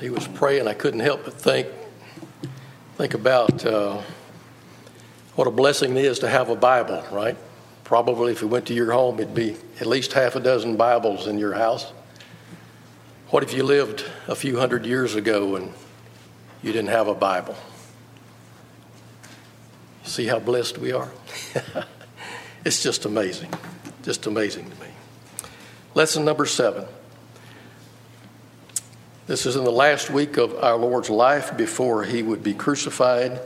he was praying, I couldn't help but think think about uh, what a blessing it is to have a Bible, right? Probably if we went to your home, it'd be at least half a dozen Bibles in your house. What if you lived a few hundred years ago and you didn't have a Bible? See how blessed we are? it's just amazing. Just amazing to me. Lesson number seven. This is in the last week of our Lord's life before he would be crucified.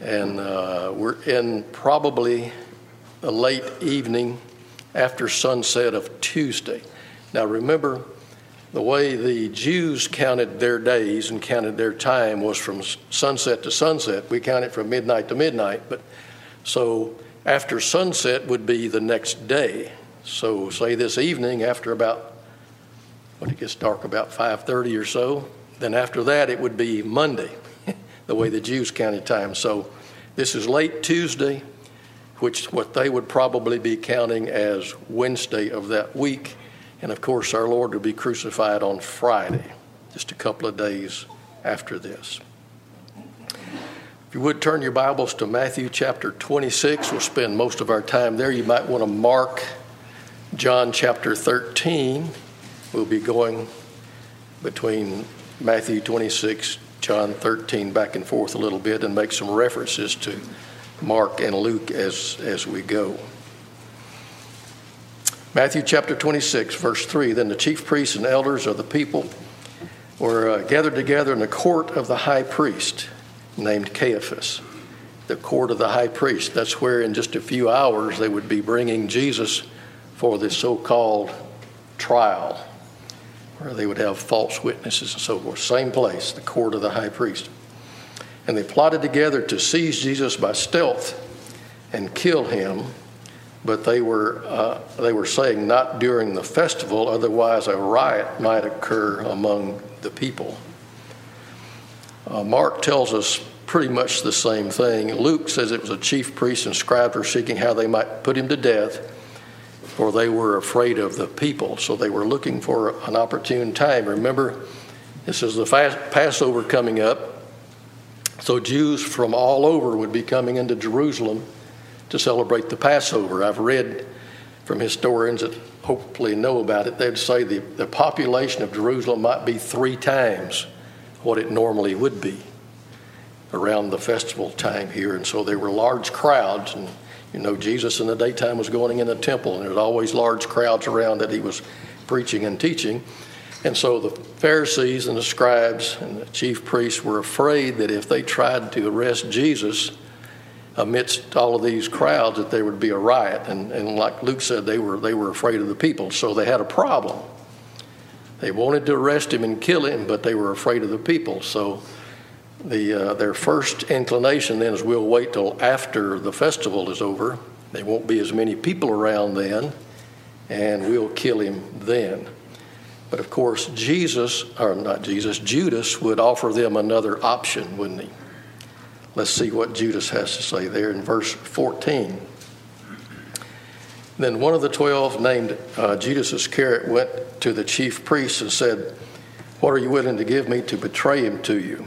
And uh, we're in probably a late evening after sunset of Tuesday. Now, remember, the way the Jews counted their days and counted their time was from sunset to sunset. We counted from midnight to midnight, but so after sunset would be the next day. So, say this evening, after about when it gets dark about 5.30 or so? Then after that it would be monday the way the jews counted time. So this is late tuesday which what they would probably be counting as wednesday of that week. And of course our lord would be crucified on friday just a couple of days after this. If you would turn your bibles to matthew chapter 26 we'll spend most of our time there. You might want to mark john chapter 13 We'll be going between Matthew 26, John 13, back and forth a little bit and make some references to Mark and Luke as, as we go. Matthew chapter 26, verse 3 Then the chief priests and elders of the people were uh, gathered together in the court of the high priest named Caiaphas. The court of the high priest. That's where in just a few hours they would be bringing Jesus for the so called trial where they would have false witnesses and so forth. Same place, the court of the high priest. And they plotted together to seize Jesus by stealth and kill him, but they were, uh, they were saying not during the festival, otherwise, a riot might occur among the people. Uh, Mark tells us pretty much the same thing. Luke says it was a chief priest and scribes were seeking how they might put him to death for they were afraid of the people. So they were looking for an opportune time. Remember, this is the Passover coming up. So Jews from all over would be coming into Jerusalem to celebrate the Passover. I've read from historians that hopefully know about it, they'd say the, the population of Jerusalem might be three times what it normally would be around the festival time here. And so there were large crowds. And you know, Jesus in the daytime was going in the temple, and there was always large crowds around that he was preaching and teaching. And so the Pharisees and the scribes and the chief priests were afraid that if they tried to arrest Jesus amidst all of these crowds, that there would be a riot. And, and like Luke said, they were, they were afraid of the people. So they had a problem. They wanted to arrest him and kill him, but they were afraid of the people. So the, uh, their first inclination then is we'll wait till after the festival is over. There won't be as many people around then, and we'll kill him then. But of course, Jesus, or not Jesus, Judas would offer them another option, wouldn't he? Let's see what Judas has to say there in verse 14. Then one of the twelve, named uh, Judas Iscariot, went to the chief priests and said, What are you willing to give me to betray him to you?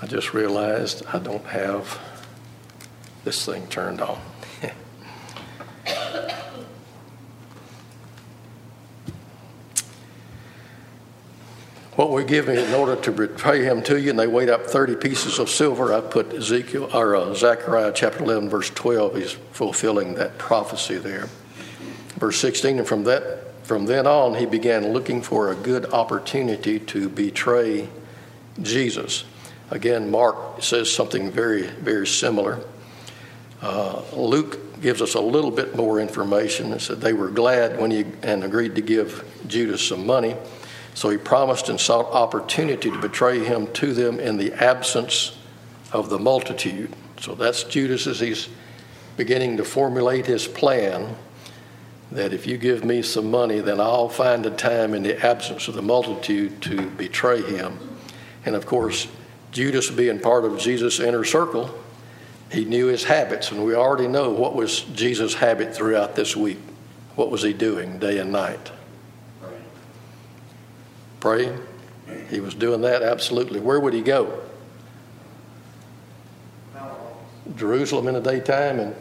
I just realized I don't have this thing turned on. what we give me in order to betray him to you, and they weighed up 30 pieces of silver. I put Ezekiel or uh, Zechariah chapter 11, verse 12. He's fulfilling that prophecy there. Verse 16, and from that from then on, he began looking for a good opportunity to betray Jesus. Again, Mark says something very, very similar. Uh, Luke gives us a little bit more information. It said they were glad when he and agreed to give Judas some money. So he promised and sought opportunity to betray him to them in the absence of the multitude. So that's Judas as he's beginning to formulate his plan that if you give me some money, then I'll find a time in the absence of the multitude to betray him. And of course, Judas being part of Jesus' inner circle, he knew his habits, and we already know what was Jesus' habit throughout this week. What was he doing day and night? Praying. He was doing that absolutely. Where would he go? Jerusalem in the daytime and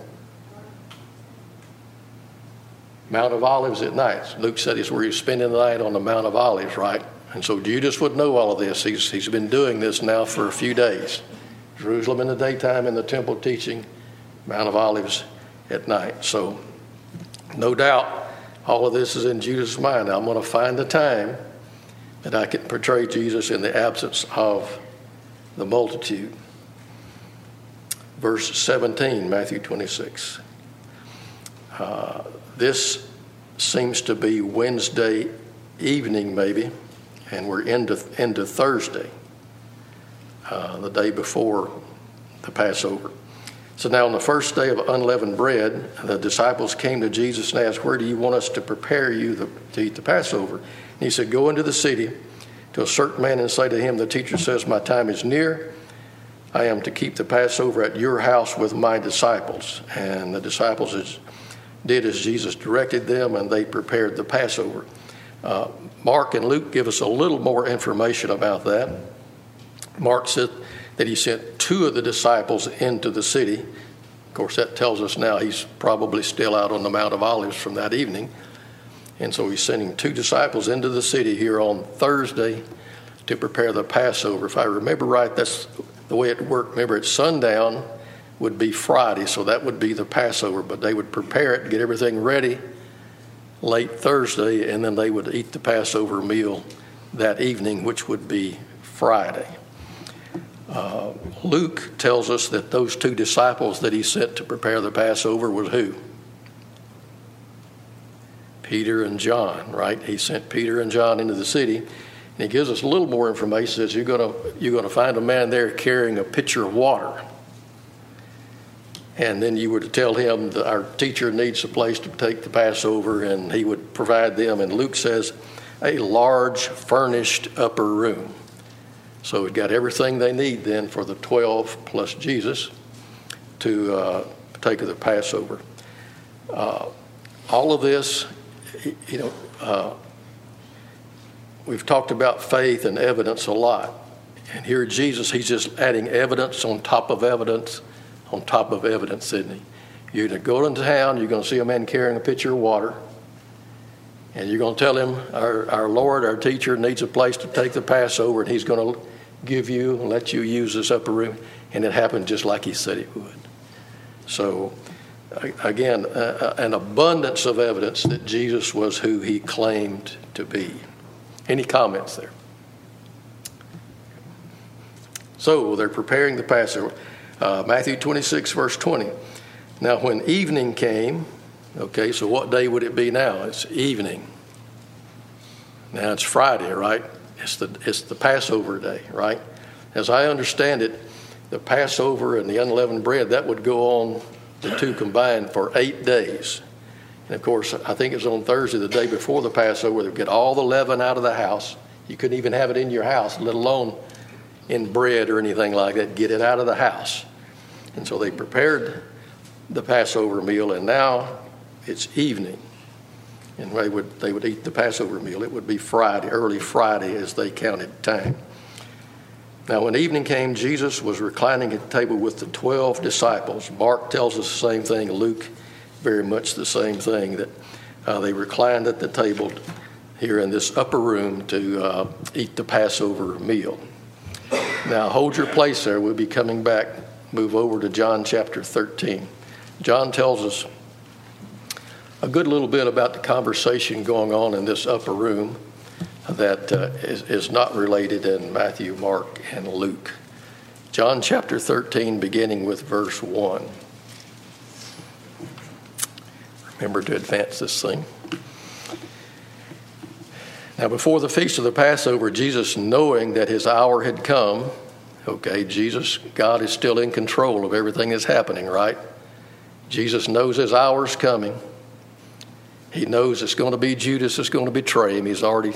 Mount of Olives at night. Luke said he's where he's spending the night on the Mount of Olives, right? And so Judas would know all of this. He's, he's been doing this now for a few days. Jerusalem in the daytime, in the temple teaching, Mount of Olives at night. So, no doubt, all of this is in Judas' mind. I'm going to find a time that I can portray Jesus in the absence of the multitude. Verse 17, Matthew 26. Uh, this seems to be Wednesday evening, maybe, and we're into, into Thursday, uh, the day before the Passover. So now, on the first day of unleavened bread, the disciples came to Jesus and asked, Where do you want us to prepare you the, to eat the Passover? And he said, Go into the city to a certain man and say to him, The teacher says, My time is near. I am to keep the Passover at your house with my disciples. And the disciples did as Jesus directed them, and they prepared the Passover. Uh, Mark and Luke give us a little more information about that. Mark said that he sent two of the disciples into the city. Of course, that tells us now he's probably still out on the Mount of Olives from that evening. And so he's sending two disciples into the city here on Thursday to prepare the Passover. If I remember right, that's the way it worked. Remember, at sundown would be Friday, so that would be the Passover, but they would prepare it, get everything ready late Thursday, and then they would eat the Passover meal that evening, which would be Friday. Uh, Luke tells us that those two disciples that he sent to prepare the Passover was who? Peter and John, right? He sent Peter and John into the city. And he gives us a little more information. Says you're going to you're going to find a man there carrying a pitcher of water. And then you were to tell him that our teacher needs a place to take the Passover, and he would provide them. And Luke says, a large furnished upper room. So we've got everything they need then for the 12 plus Jesus to uh, take of the Passover. Uh, all of this, you know, uh, we've talked about faith and evidence a lot. And here Jesus, he's just adding evidence on top of evidence on top of evidence, isn't? You're going to go into town, you're going to see a man carrying a pitcher of water, and you're going to tell him, our, our Lord, our teacher, needs a place to take the Passover, and he's going to give you and let you use this upper room. And it happened just like he said it would. So, again, uh, an abundance of evidence that Jesus was who he claimed to be. Any comments there? So, they're preparing the Passover. Uh, Matthew 26, verse 20. Now, when evening came, okay, so what day would it be now? It's evening. Now it's Friday, right? It's the, it's the Passover day, right? As I understand it, the Passover and the unleavened bread, that would go on, the two combined, for eight days. And of course, I think it was on Thursday, the day before the Passover, they'd get all the leaven out of the house. You couldn't even have it in your house, let alone in bread or anything like that. Get it out of the house. And so they prepared the Passover meal, and now it's evening. And they would, they would eat the Passover meal. It would be Friday, early Friday, as they counted time. Now, when evening came, Jesus was reclining at the table with the 12 disciples. Mark tells us the same thing, Luke, very much the same thing, that uh, they reclined at the table here in this upper room to uh, eat the Passover meal. Now, hold your place there. We'll be coming back move over to John chapter 13. John tells us a good little bit about the conversation going on in this upper room that uh, is, is not related in Matthew, Mark, and Luke. John chapter 13, beginning with verse 1. Remember to advance this thing. Now, before the feast of the Passover, Jesus, knowing that his hour had come, Okay, Jesus, God is still in control of everything that's happening, right? Jesus knows his hour's coming. He knows it's going to be Judas that's going to betray him. He's already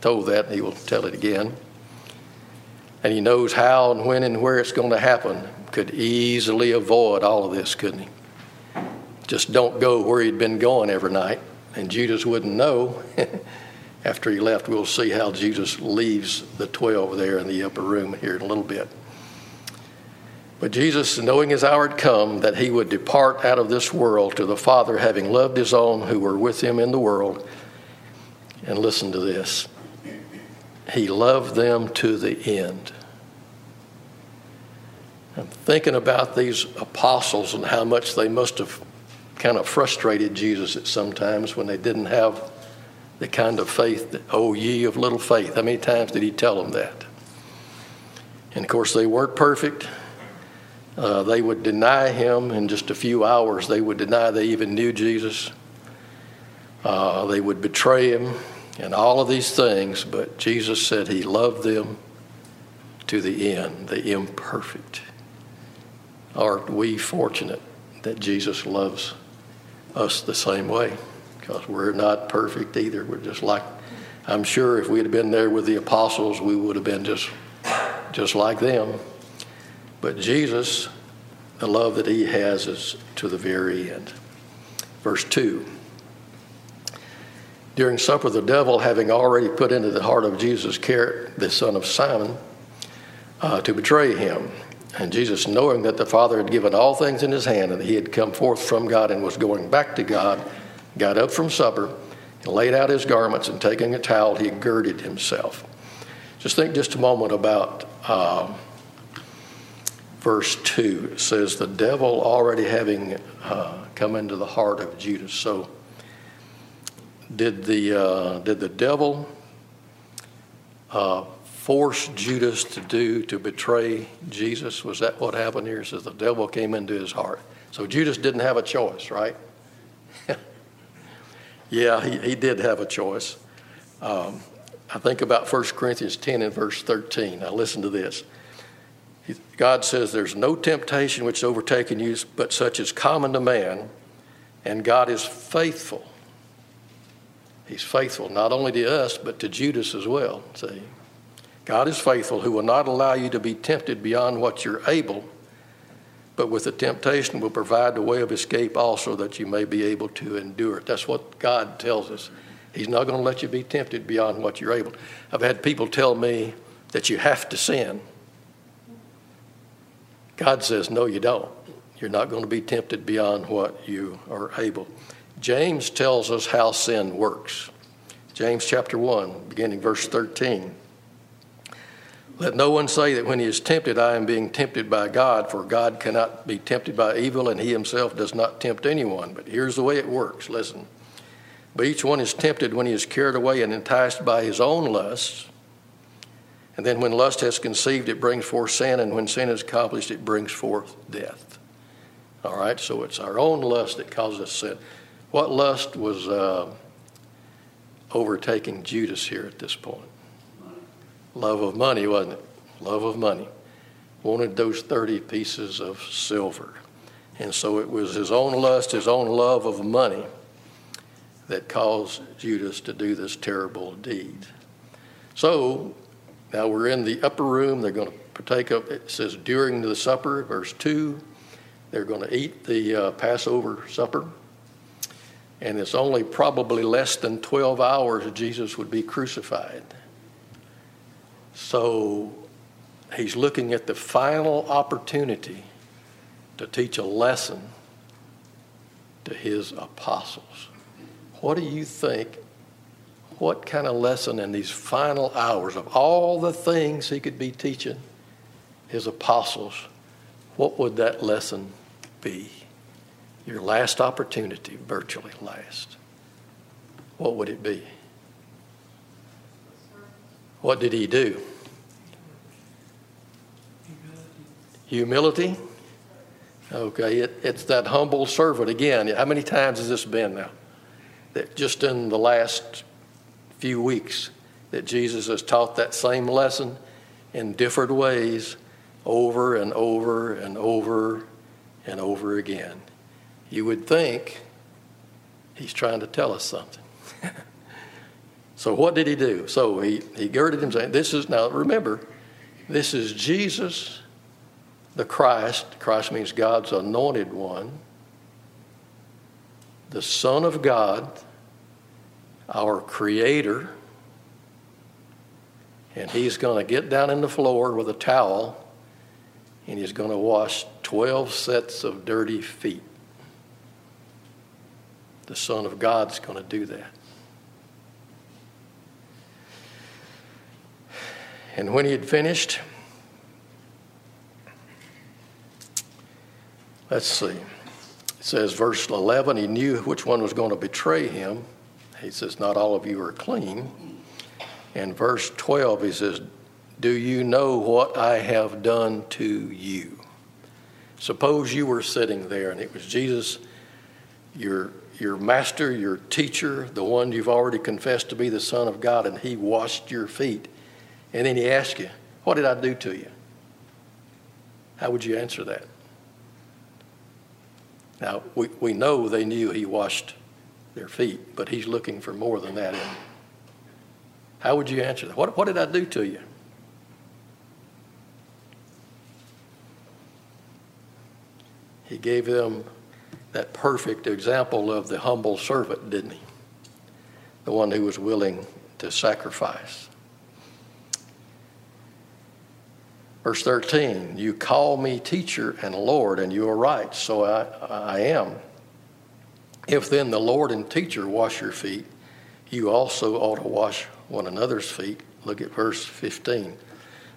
told that, and he will tell it again. And he knows how and when and where it's going to happen. Could easily avoid all of this, couldn't he? Just don't go where he'd been going every night, and Judas wouldn't know. after he left, we'll see how Jesus leaves the 12 there in the upper room here in a little bit. But Jesus, knowing his hour had come that he would depart out of this world to the Father, having loved his own who were with him in the world, and listen to this he loved them to the end. I'm thinking about these apostles and how much they must have kind of frustrated Jesus at some times when they didn't have the kind of faith that, oh, ye of little faith. How many times did he tell them that? And of course, they weren't perfect. Uh, they would deny him in just a few hours. They would deny they even knew Jesus. Uh, they would betray him and all of these things, but Jesus said he loved them to the end, the imperfect. Aren't we fortunate that Jesus loves us the same way? Because we're not perfect either. We're just like, I'm sure if we had been there with the apostles, we would have been just, just like them. But Jesus, the love that he has is to the very end. Verse 2 During supper, the devil, having already put into the heart of Jesus the son of Simon, uh, to betray him. And Jesus, knowing that the Father had given all things in his hand and that he had come forth from God and was going back to God, got up from supper and laid out his garments and taking a towel, he girded himself. Just think just a moment about. Uh, verse 2. It says, The devil already having uh, come into the heart of Judas. So, did the, uh, did the devil uh, force Judas to do, to betray Jesus? Was that what happened here? It says the devil came into his heart. So, Judas didn't have a choice, right? Yeah, he, he did have a choice. Um, I think about 1 Corinthians 10 and verse 13. Now, listen to this. God says there's no temptation which is overtaken you, but such is common to man, and God is faithful. He's faithful not only to us, but to Judas as well. See? God is faithful, who will not allow you to be tempted beyond what you're able, but with the temptation will provide the way of escape also that you may be able to endure it. That's what God tells us. He's not going to let you be tempted beyond what you're able. I've had people tell me that you have to sin. God says, no, you don't. You're not going to be tempted beyond what you are able. James tells us how sin works. James chapter 1, beginning verse 13. Let no one say that when he is tempted, I am being tempted by God, for God cannot be tempted by evil, and he himself does not tempt anyone. But here's the way it works listen. But each one is tempted when he is carried away and enticed by his own lusts. And then when lust has conceived, it brings forth sin, and when sin is accomplished, it brings forth death. All right, so it's our own lust that causes sin. What lust was uh, overtaking Judas here at this point? Love of money, wasn't it? Love of money. Wanted those 30 pieces of silver. And so it was his own lust, his own love of money that caused Judas to do this terrible deed. So now we're in the upper room. They're going to partake of, it says during the supper, verse 2, they're going to eat the uh, Passover supper. And it's only probably less than 12 hours Jesus would be crucified. So he's looking at the final opportunity to teach a lesson to his apostles. What do you think what kind of lesson in these final hours of all the things he could be teaching his apostles, what would that lesson be? Your last opportunity, virtually last. What would it be? What did he do? Humility. Okay, it, it's that humble servant again. How many times has this been now? That just in the last few weeks that Jesus has taught that same lesson in different ways over and over and over and over again. You would think he's trying to tell us something. so, what did he do? So, he, he girded himself. This is, now remember, this is Jesus the Christ. Christ means God's anointed one, the Son of God our Creator, And he's going to get down in the floor with a towel and he's going to wash 12 sets of dirty feet. The Son of God's going to do that. And when he had finished, let's see. It says, verse 11, he knew which one was going to betray him. He says, Not all of you are clean. And verse 12, he says, Do you know what I have done to you? Suppose you were sitting there and it was Jesus, your, your master, your teacher, the one you've already confessed to be the Son of God, and he washed your feet. And then he asked you, What did I do to you? How would you answer that? Now, we, we know they knew he washed their feet, but he's looking for more than that How would you answer that? What, what did I do to you? He gave them that perfect example of the humble servant, didn't he? The one who was willing to sacrifice. Verse 13, you call me teacher and Lord, and you are right, so I, I am. If then the Lord and teacher wash your feet, you also ought to wash one another's feet. Look at verse 15.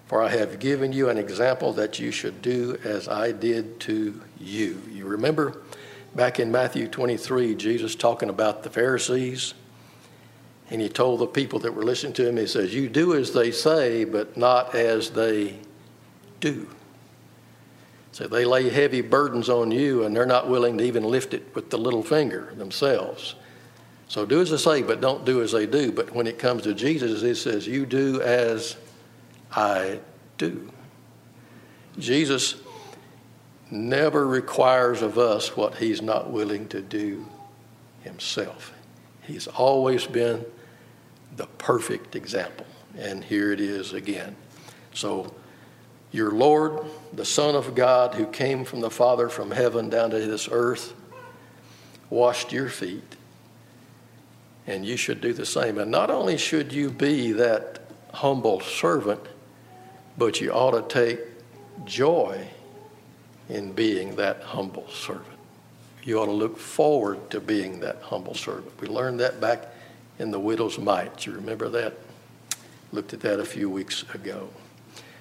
For I have given you an example that you should do as I did to you. You remember back in Matthew 23, Jesus talking about the Pharisees? And he told the people that were listening to him, he says, You do as they say, but not as they do. So they lay heavy burdens on you and they're not willing to even lift it with the little finger themselves. So do as they say, but don't do as they do. But when it comes to Jesus, it says, You do as I do. Jesus never requires of us what he's not willing to do himself. He's always been the perfect example. And here it is again. So your Lord, the Son of God, who came from the Father from heaven down to this earth, washed your feet. And you should do the same. And not only should you be that humble servant, but you ought to take joy in being that humble servant. You ought to look forward to being that humble servant. We learned that back in the widow's mite. You remember that? Looked at that a few weeks ago.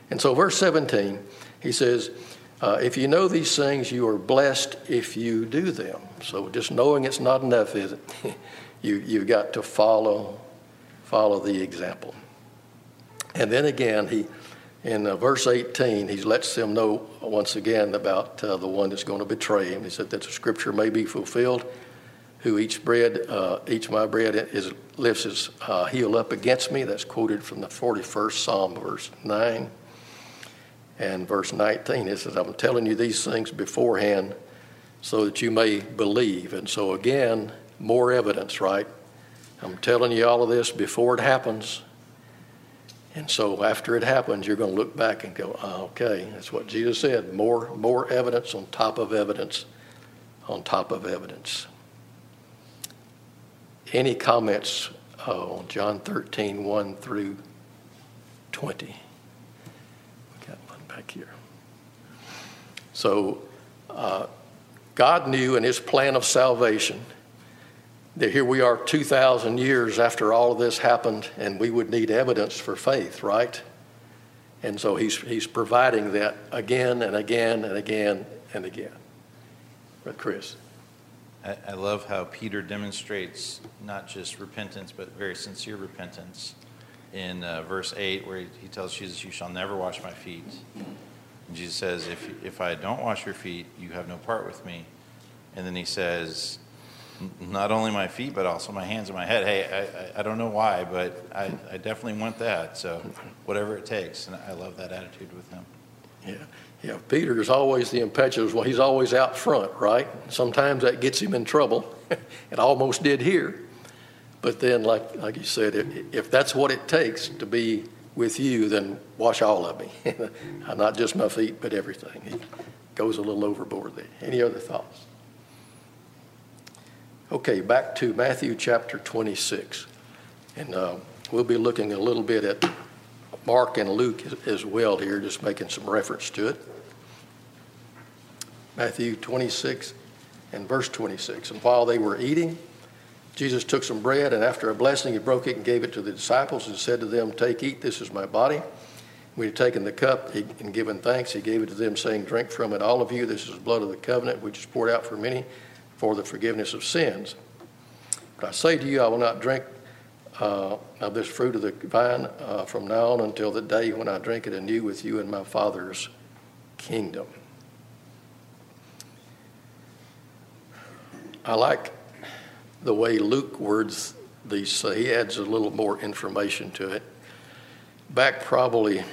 And so, verse 17, he says, uh, If you know these things, you are blessed if you do them. So, just knowing it's not enough, is it? you, you've got to follow, follow the example. And then again, he, in uh, verse 18, he lets them know once again about uh, the one that's going to betray him. He said that the scripture may be fulfilled who eats bread, uh, eats my bread, is, lifts his uh, heel up against me. That's quoted from the 41st Psalm, verse 9. And verse 19, it says, I'm telling you these things beforehand so that you may believe. And so, again, more evidence, right? I'm telling you all of this before it happens. And so, after it happens, you're going to look back and go, oh, okay, that's what Jesus said. More, more evidence on top of evidence on top of evidence. Any comments uh, on John 13, 1 through 20? Back here. So, uh, God knew in His plan of salvation that here we are 2,000 years after all of this happened, and we would need evidence for faith, right? And so He's, he's providing that again and again and again and again. But Chris. I, I love how Peter demonstrates not just repentance, but very sincere repentance in uh, verse 8 where he, he, tells Jesus, You shall never wash my feet. And Jesus says, if, if I don't wash your feet, you have no part with me. And then he says, Not only my feet, but also my hands and my head. Hey, I, I, I don't know why, but I, I definitely want that. So whatever it takes. And I love that attitude with him. Yeah. Yeah, Peter is always the impetuous one. He's always out front, right? Sometimes that gets him in trouble. it almost did here. But then, like, like you said, if, if that's what it takes to be with you, then wash all of me. Not just my feet, but everything. He goes a little overboard there. Any other thoughts? Okay, back to Matthew chapter 26. And uh, we'll be looking a little bit at Mark and Luke as well here, just making some reference to it. Matthew 26 and verse 26. And while they were eating, Jesus took some bread, and after a blessing, he broke it and gave it to the disciples and said to them, Take, eat, this is my body. When he had taken the cup and given thanks, he gave it to them, saying, Drink from it, all of you. This is the blood of the covenant, which is poured out for many for the forgiveness of sins. But I say to you, I will not drink uh, of this fruit of the vine uh, from now on until the day when I drink it anew with you in my Father's kingdom. I like the way Luke words these, so he adds a little more information to it. Back probably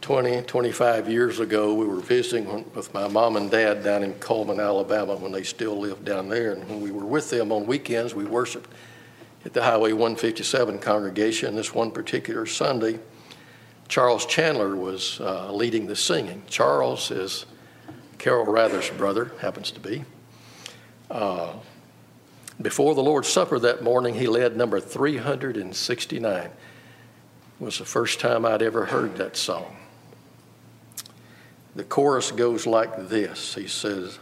20, 25 years ago, we were visiting with my mom and dad down in Cullman, Alabama, when they still lived down there. And when we were with them on weekends, we worshiped at the Highway 157 congregation. This one particular Sunday, Charles Chandler was uh, leading the singing. Charles is Carol Rather's brother, happens to be. Uh, before the Lord's Supper that morning, he led number 369. It was the first time I'd ever heard that song. The chorus goes like this He says,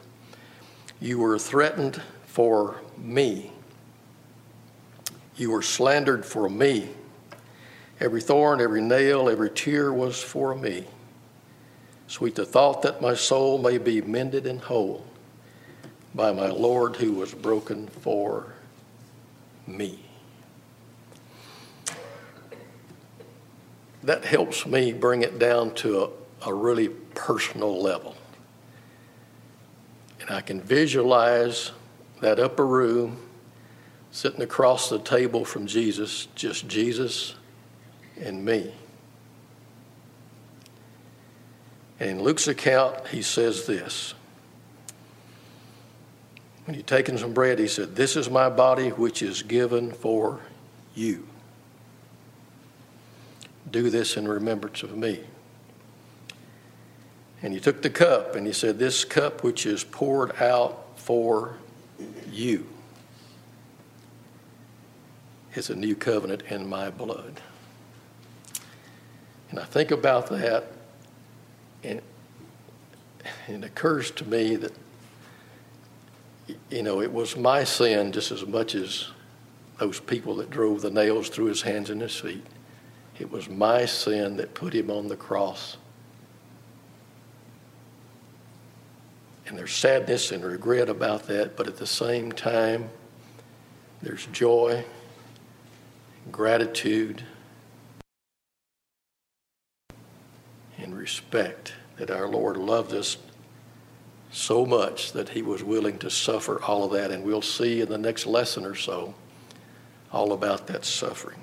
You were threatened for me, you were slandered for me. Every thorn, every nail, every tear was for me. Sweet the thought that my soul may be mended and whole by my Lord who was broken for me. That helps me bring it down to a, a really personal level. And I can visualize that upper room sitting across the table from Jesus, just Jesus and me. And in Luke's account, he says this when he'd taken some bread, he said, This is my body which is given for you. Do this in remembrance of me. And he took the cup and he said, This cup which is poured out for you is a new covenant in my blood. And I think about that, and it occurs to me that you know, it was my sin just as much as those people that drove the nails through his hands and his feet. It was my sin that put him on the cross. And there's sadness and regret about that, but at the same time, there's joy, gratitude, and respect that our Lord loved us so much that he was willing to suffer all of that. And we'll see in the next lesson or so all about that suffering.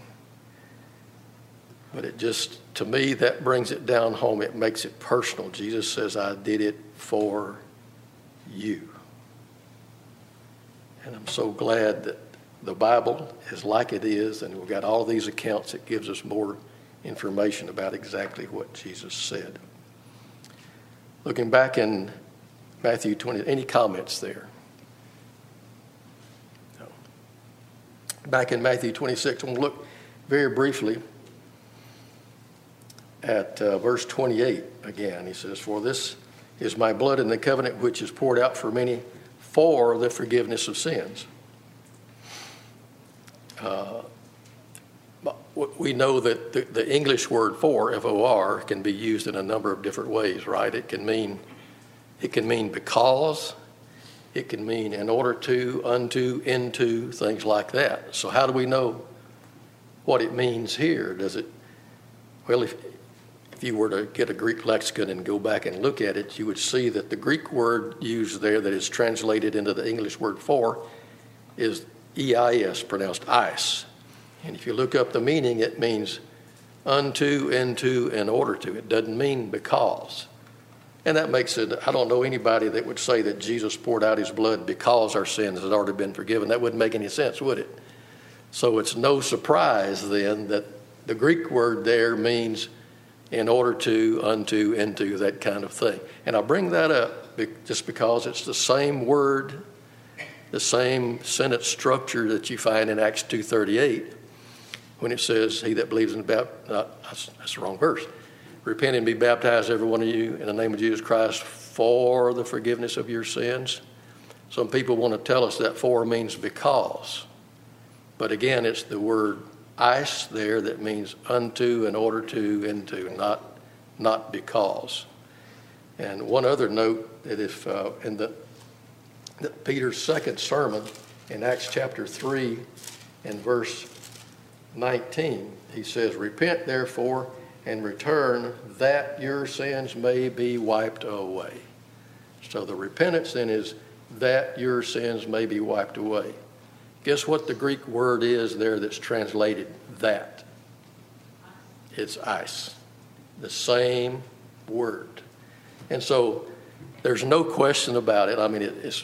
But it just, to me, that brings it down home. It makes it personal. Jesus says, I did it for you. And I'm so glad that the Bible is like it is, and we've got all these accounts that gives us more information about exactly what Jesus said. Looking back in Matthew 20. Any comments there? No. Back in Matthew 26, I'm going to look very briefly at uh, verse 28 again. He says, For this is my blood in the covenant which is poured out for many for the forgiveness of sins. Uh, we know that the, the, English word for, F O R, can be used in a number of different ways, right? It can mean it can mean because, it can mean in order to, unto, into, things like that. So, how do we know what it means here? Does it, well, if, if you were to get a Greek lexicon and go back and look at it, you would see that the Greek word used there that is translated into the English word for is EIS, pronounced ice. And if you look up the meaning, it means unto, into, in order to. It doesn't mean because. And that makes it, I don't know anybody that would say that Jesus poured out his blood because our sins had already been forgiven. That wouldn't make any sense, would it? So it's no surprise then that the Greek word there means in order to, unto, into, that kind of thing. And I bring that up just because it's the same word, the same sentence structure that you find in Acts 2.38 when it says, He that believes in the baptism, that's the wrong verse. Repent and be baptized, every one of you, in the name of Jesus Christ for the forgiveness of your sins. Some people want to tell us that for means because. But again, it's the word eis there that means unto, in order to, into, not, not because. And one other note that if uh, in the that Peter's second sermon in Acts chapter 3 and verse 19, he says, Repent therefore and return that your sins may be wiped away. So the repentance then is that your sins may be wiped away. Guess what the Greek word is there that's translated that? It's eis. The same word. And so there's no question about it. I mean, it, it's,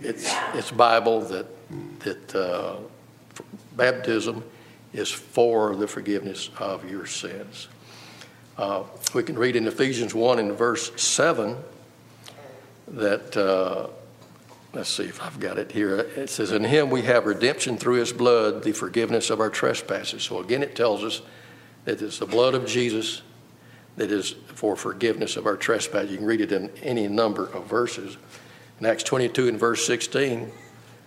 it's, it's Bible that, that uh, baptism is for the forgiveness of your sins. Uh, we can read in Ephesians 1 in verse 7 that, uh, let's see if I've got it here. It says, In him we have redemption through his blood, the forgiveness of our trespasses. So again, it tells us that it's the blood of Jesus that is for forgiveness of our trespasses. You can read it in any number of verses. In Acts 22 and verse 16,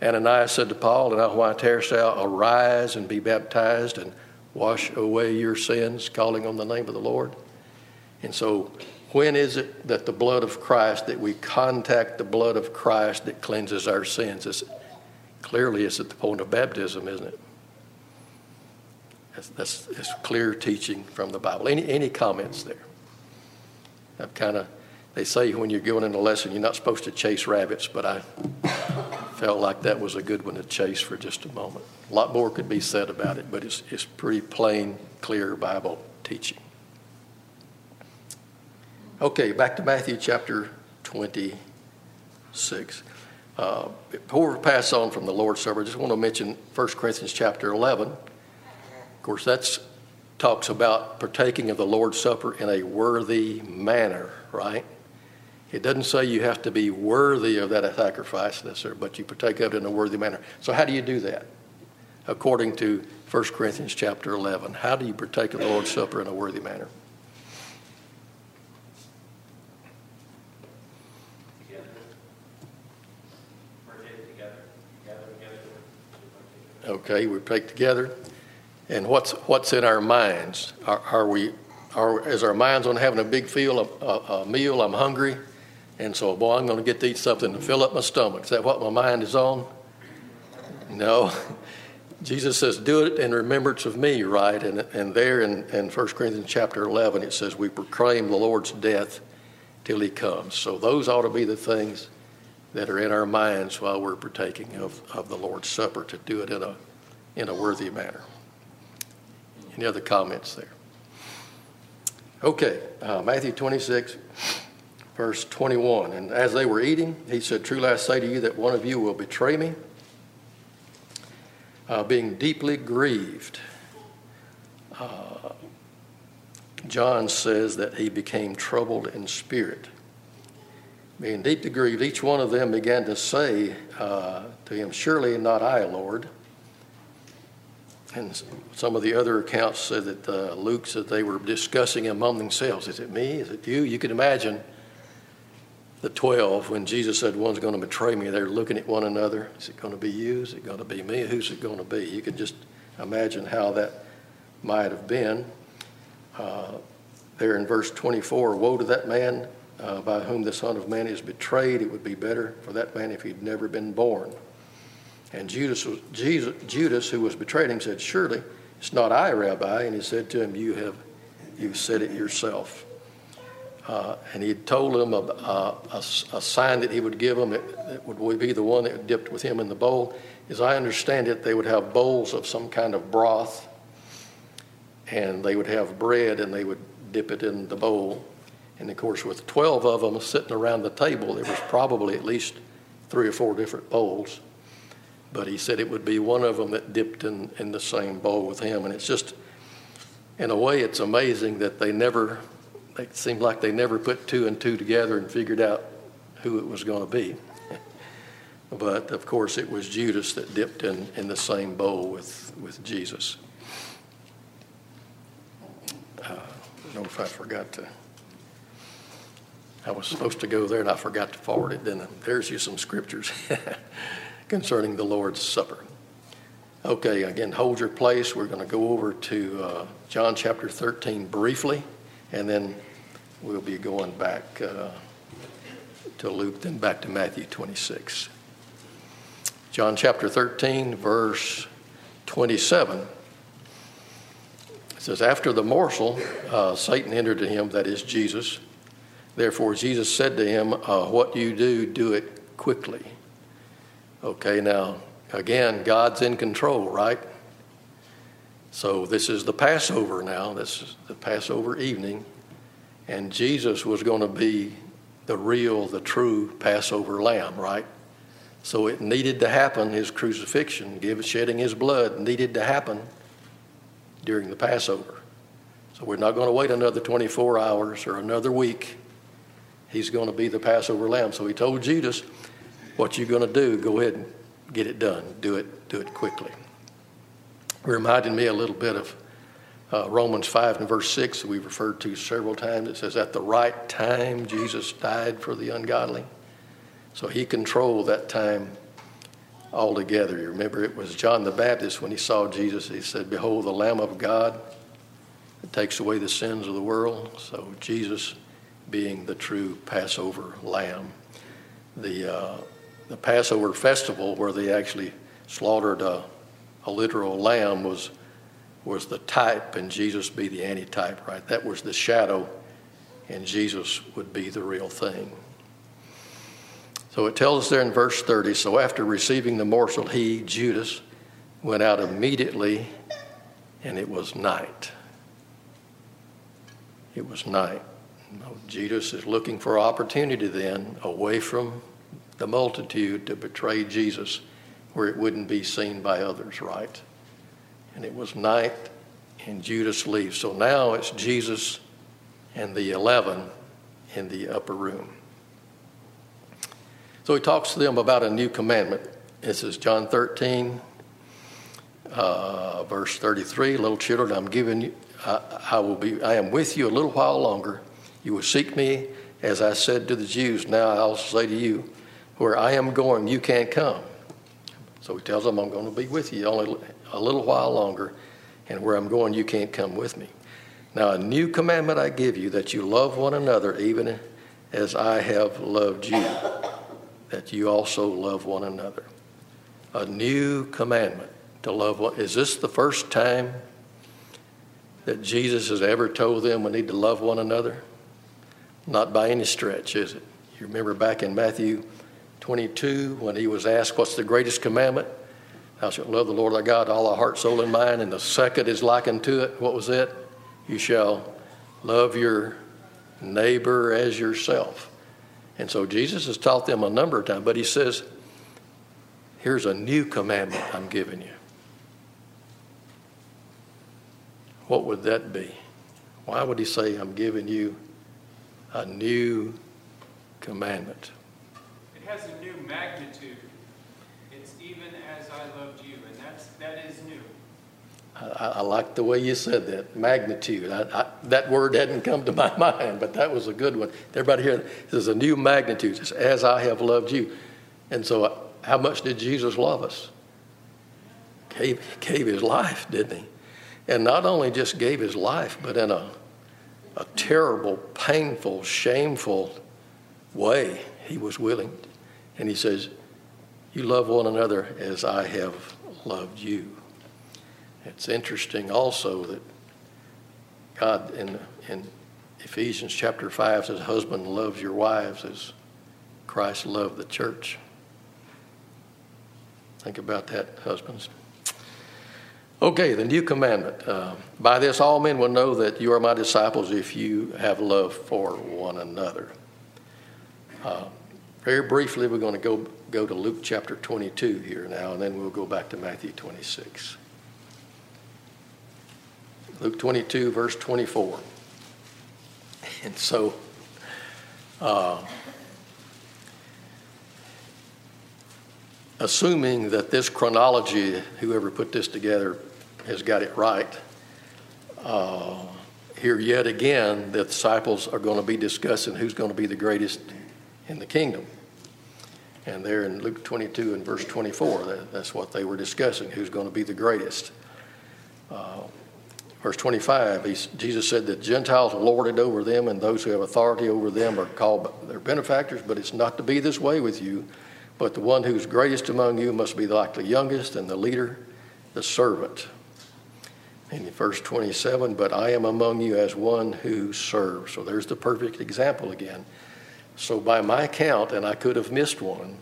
Ananias said to Paul, And why tarest thou? Arise and be baptized and wash away your sins, calling on the name of the Lord. And so when is it that the blood of Christ, that we contact the blood of Christ that cleanses our sins? It's, clearly, it's at the point of baptism, isn't it? That's, that's, that's clear teaching from the Bible. Any, any comments there? I've kind of, they say when you're going in a lesson, you're not supposed to chase rabbits, but I felt like that was a good one to chase for just a moment. A lot more could be said about it, but it's, it's pretty plain, clear Bible teaching. Okay, back to Matthew chapter 26. Uh, before we pass on from the Lord's Supper, I just want to mention 1 Corinthians chapter 11. Of course, that talks about partaking of the Lord's Supper in a worthy manner, right? It doesn't say you have to be worthy of that sacrifice, but you partake of it in a worthy manner. So, how do you do that? According to 1 Corinthians chapter 11, how do you partake of the Lord's Supper in a worthy manner? Okay, we take together. And what's what's in our minds? Are, are we are is our minds on having a big feel a, a, a meal? I'm hungry, and so boy, I'm going to get to eat something to fill up my stomach. Is that what my mind is on? No. Jesus says, "Do it in remembrance of me." Right, and and there in in 1 Corinthians chapter 11, it says we proclaim the Lord's death till He comes. So those ought to be the things that are in our minds while we're partaking of, of the Lord's Supper to do it in a, in a worthy manner. Any other comments there? Okay, uh, Matthew 26, verse 21. And as they were eating, he said, Truly I say to you that one of you will betray me, uh, being deeply grieved. Uh, John says that he became troubled in spirit being deeply grieved, each one of them began to say uh, to him, Surely not I, Lord. And some of the other accounts said that uh, Luke said they were discussing among themselves. Is it me? Is it you? You can imagine the 12 when Jesus said, One's going to betray me. They're looking at one another. Is it going to be you? Is it going to be me? Who's it going to be? You can just imagine how that might have been. Uh, there in verse 24 Woe to that man uh, by whom the Son of Man is betrayed. It would be better for that man if he'd never been born. And Judas, was, Jesus, Judas, who was betrayed him, said, Surely it's not I, Rabbi. And he said to him, You have you said it yourself. Uh, and he told them a, a, a, sign that he would give them that, that would be the one that dipped with him in the bowl. As I understand it, they would have bowls of some kind of broth, and they would have bread, and they would dip it in the bowl. And of course, with 12 of them sitting around the table, there was probably at least three or four different bowls. But he said it would be one of them that dipped in, in the same bowl with him. And it's just, in a way, it's amazing that they never, they seemed like they never put two and two together and figured out who it was going to be. but of course, it was Judas that dipped in, in the same bowl with, with Jesus. Uh, I don't know if I forgot to. I was supposed to go there and I forgot to forward it, Then There's you some scriptures concerning the Lord's Supper. Okay, again, hold your place. We're going to go over to uh, John chapter 13 briefly and then we'll be going back uh, to Luke, then back to Matthew 26. John chapter 13, verse 27. It says, After the morsel, uh, Satan entered to him, that is Jesus. Therefore, Jesus said to him, uh, What you do, do it quickly. Okay, now, again, God's in control, right? So, this is the Passover now. This is the Passover evening. And Jesus was going to be the real, the true Passover lamb, right? So it needed to happen, his crucifixion, give, shedding his blood needed to happen during the Passover. So we're not going to wait another 24 hours or another week. He's going to be the Passover lamb. So he told Judas, what you're going to do, go ahead and get it done. Do it, do it quickly. Reminded me a little bit of uh, Romans 5 and verse 6 that we've referred to several times. It says, At the right time, Jesus died for the ungodly. So he controlled that time altogether. You remember, it was John the Baptist when he saw Jesus, he said, Behold, the Lamb of God that takes away the sins of the world. So Jesus being the true Passover lamb. The, uh, the Passover festival, where they actually slaughtered a, a literal lamb, was was the type and Jesus be the antitype, right? That was the shadow, and Jesus would be the real thing. So it tells us there in verse 30 so after receiving the morsel, he, Judas, went out immediately, and it was night. It was night. Judas is looking for opportunity then, away from the multitude, to betray Jesus where it wouldn't be seen by others, right? and it was night, and Judas leaves. So now it's Jesus and the 11 in the upper room. So he talks to them about a new commandment. This is John 13, uh, verse 33. Little children, I'm giving you, I, I will be, I am with you a little while longer. You will seek me, as I said to the Jews. Now I also say to you, where I am going, you can't come. So he tells them, I'm going to be with you only a little while longer, and where I'm going, you can't come with me. Now, a new commandment I give you that you love one another, even as I have loved you, that you also love one another. A new commandment to love one. Is this the first time that Jesus has ever told them we need to love one another? Not by any stretch, is it? You remember back in Matthew 22 when he was asked, What's the greatest commandment? Thou shalt love the Lord thy God, all thy heart, soul, and mind. And the second is likened to it. What was it? You shall love your neighbor as yourself. And so Jesus has taught them a number of times, but he says, Here's a new commandment I'm giving you. What would that be? Why would he say, I'm giving you a new commandment? Has a new magnitude It's even as I loved you, and That is new. I, I like the way you said that magnitude. I, I, that word hadn't come to my mind, but that was a good one. Everybody here, there's a new magnitude. It's as I have loved you. And so, how much did Jesus love us? Gave, gave his life, didn't he? And not only just gave his life, but in a, a terrible, painful, shameful way, he was willing. And he says, You love one another as I have loved you. It's interesting also that God in, in Ephesians chapter 5 says, Husband loves your wives as Christ loved the church. Think about that, husbands. Okay, the new commandment. Uh, by this, all men will know that you are my disciples if you have love for one another. Uh, very briefly, we're going to go, go to Luke chapter 22 here now, and then we'll go back to Matthew 26. Luke 22, verse 24. And so, uh, assuming that this chronology, whoever put this together, has got it right, uh, here yet again, the disciples are going to be discussing who's going to be the greatest in the kingdom. And there in Luke 22 and verse 24, that, that's what they were discussing who's going to be the greatest. Uh, verse 25, Jesus said that Gentiles lord it over them, and those who have authority over them are called their benefactors, but it's not to be this way with you. But the one who's greatest among you must be like the youngest, and the leader, the servant. In verse 27, but I am among you as one who serves. So there's the perfect example again. So, by my count, and I could have missed one,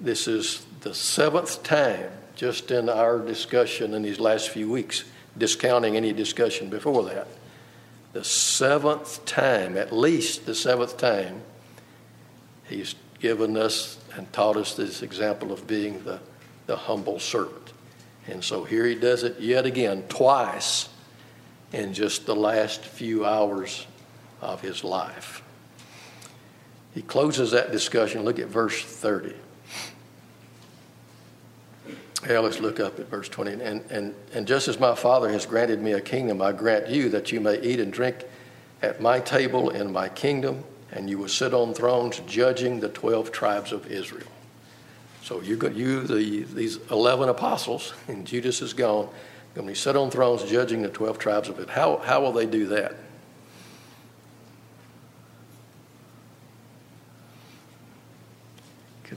this is the seventh time just in our discussion in these last few weeks, discounting any discussion before that. The seventh time, at least the seventh time, he's given us and taught us this example of being the, the humble servant. And so here he does it yet again, twice in just the last few hours of his life. He closes that discussion. Look at verse 30. Yeah, let's look up at verse 20. And, and, and just as my Father has granted me a kingdom, I grant you that you may eat and drink at my table in my kingdom, and you will sit on thrones judging the 12 tribes of Israel. So you, you the, these 11 apostles, and Judas is gone, going to be on thrones judging the 12 tribes of it. How, how will they do that?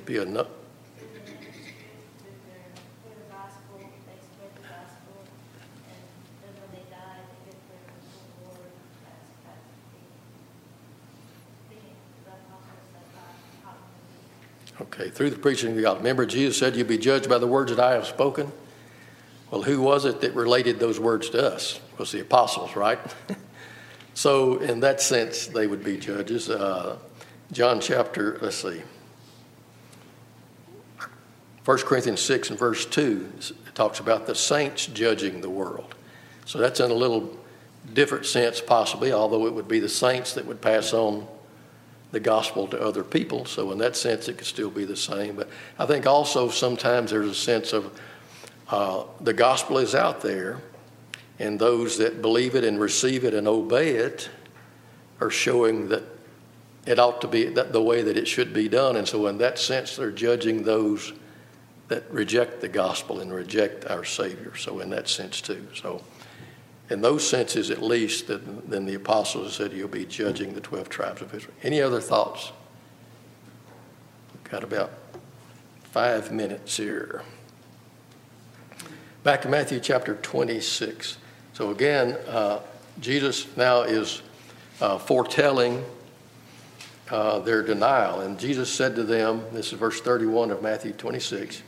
Be Okay, through the preaching of God. Remember, Jesus said, You'll be judged by the words that I have spoken. Well, who was it that related those words to us? It was the apostles, right? so, in that sense, they would be judges. Uh, John chapter, let's see, 1 Corinthians 6 and verse 2 talks about the saints judging the world. So, that's in a little different sense, possibly, although it would be the saints that would pass on the gospel to other people. So, in that sense, it could still be the same. But I think also sometimes there's a sense of uh, the gospel is out there, and those that believe it and receive it and obey it are showing that it ought to be that the way that it should be done. And so, in that sense, they're judging those that reject the gospel and reject our Savior. So, in that sense, too. So, in those senses at least, then the apostles said you'll be judging the 12 tribes of Israel. Any other thoughts? Got about five minutes here. Back to Matthew chapter 26. So again, uh, Jesus now is uh, foretelling uh, their denial. And Jesus said to them, this is verse 31 of Matthew 26,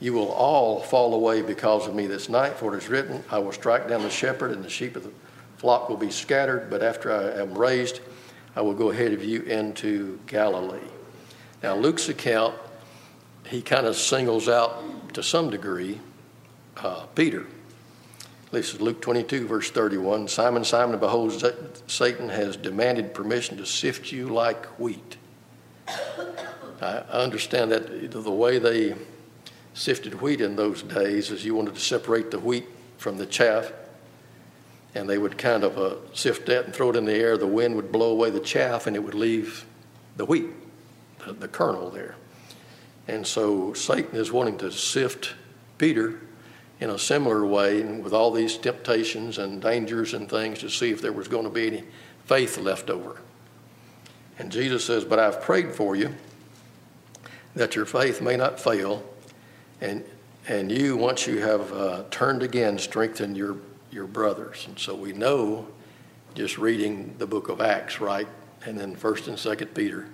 you will all fall away because of me this night, for it is written, I will strike down the shepherd, and the sheep of the flock will be scattered. But after I am raised, I will go ahead of you into Galilee. Now, Luke's account, he kind of singles out to some degree uh, Peter. This is Luke 22, verse 31. Simon, Simon, behold, Satan has demanded permission to sift you like wheat. I understand that the way they sifted wheat in those days is you wanted to separate the wheat from the chaff. And they would kind of uh, sift that and throw it in the air. The wind would blow away the chaff and it would leave the wheat, the, the kernel there. And so Satan is wanting to sift Peter in a similar way and with all these temptations and dangers and things to see if there was going to be any faith left over. And Jesus says, But I've prayed for you that your faith may not fail. And, and you, once you have uh, turned again, strengthen your, your brothers. And so we know, just reading the book of Acts, right, and then 1st and 2nd Peter,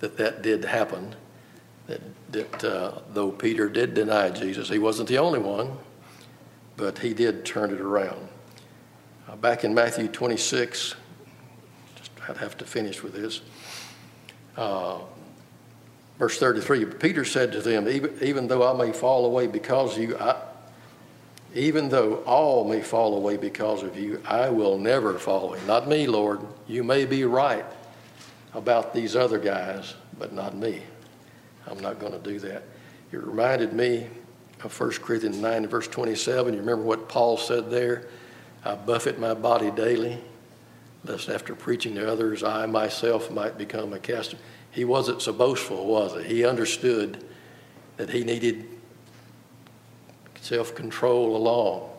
that that did happen. That, that uh, though Peter did deny Jesus, he wasn't the only one, but he did turn it around. Uh, back in Matthew 26, just I'd have to finish with this. Verse 33 Peter said to them, Even, even though I may fall away because you, I, even though all may fall away because of you, I will never fall away. Not me, Lord. You may be right about these other guys, but not me. I'm not going to do that. It reminded me of 1 Corinthians 9 verse 27. You remember what Paul said there? I buffet my body daily, lest after preaching to others, I myself might become a cast. He wasn't so boastful, was he? He understood that he needed self-control along.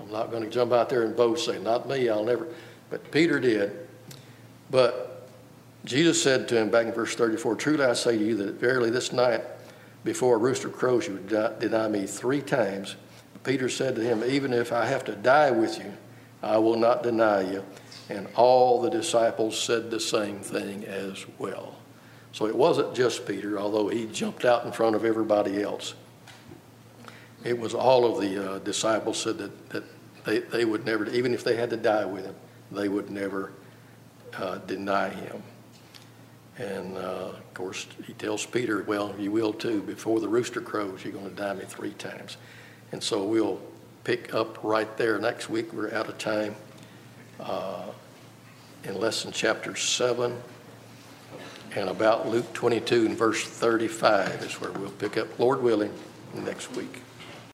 I'm not going to jump out there and boast, say, not me, I'll never, but Peter did. But Jesus said to him back in verse 34, Truly I say to you that verily this night before a rooster crows, you would de- deny me three times. Peter said to him, Even if I have to die with you, I will not deny you. And all the disciples said the same thing as well. So it wasn't just Peter, although he jumped out in front of everybody else. It was all of the uh, disciples said that, that they, they would never, even if they had to die with him, they would never uh, deny him. And uh, of course, he tells Peter, Well, you will too. Before the rooster crows, you're going to deny me three times. And so we'll pick up right there next week. We're out of time. Uh, in lesson chapter 7 and about Luke 22 and verse 35 is where we'll pick up, Lord willing, next week.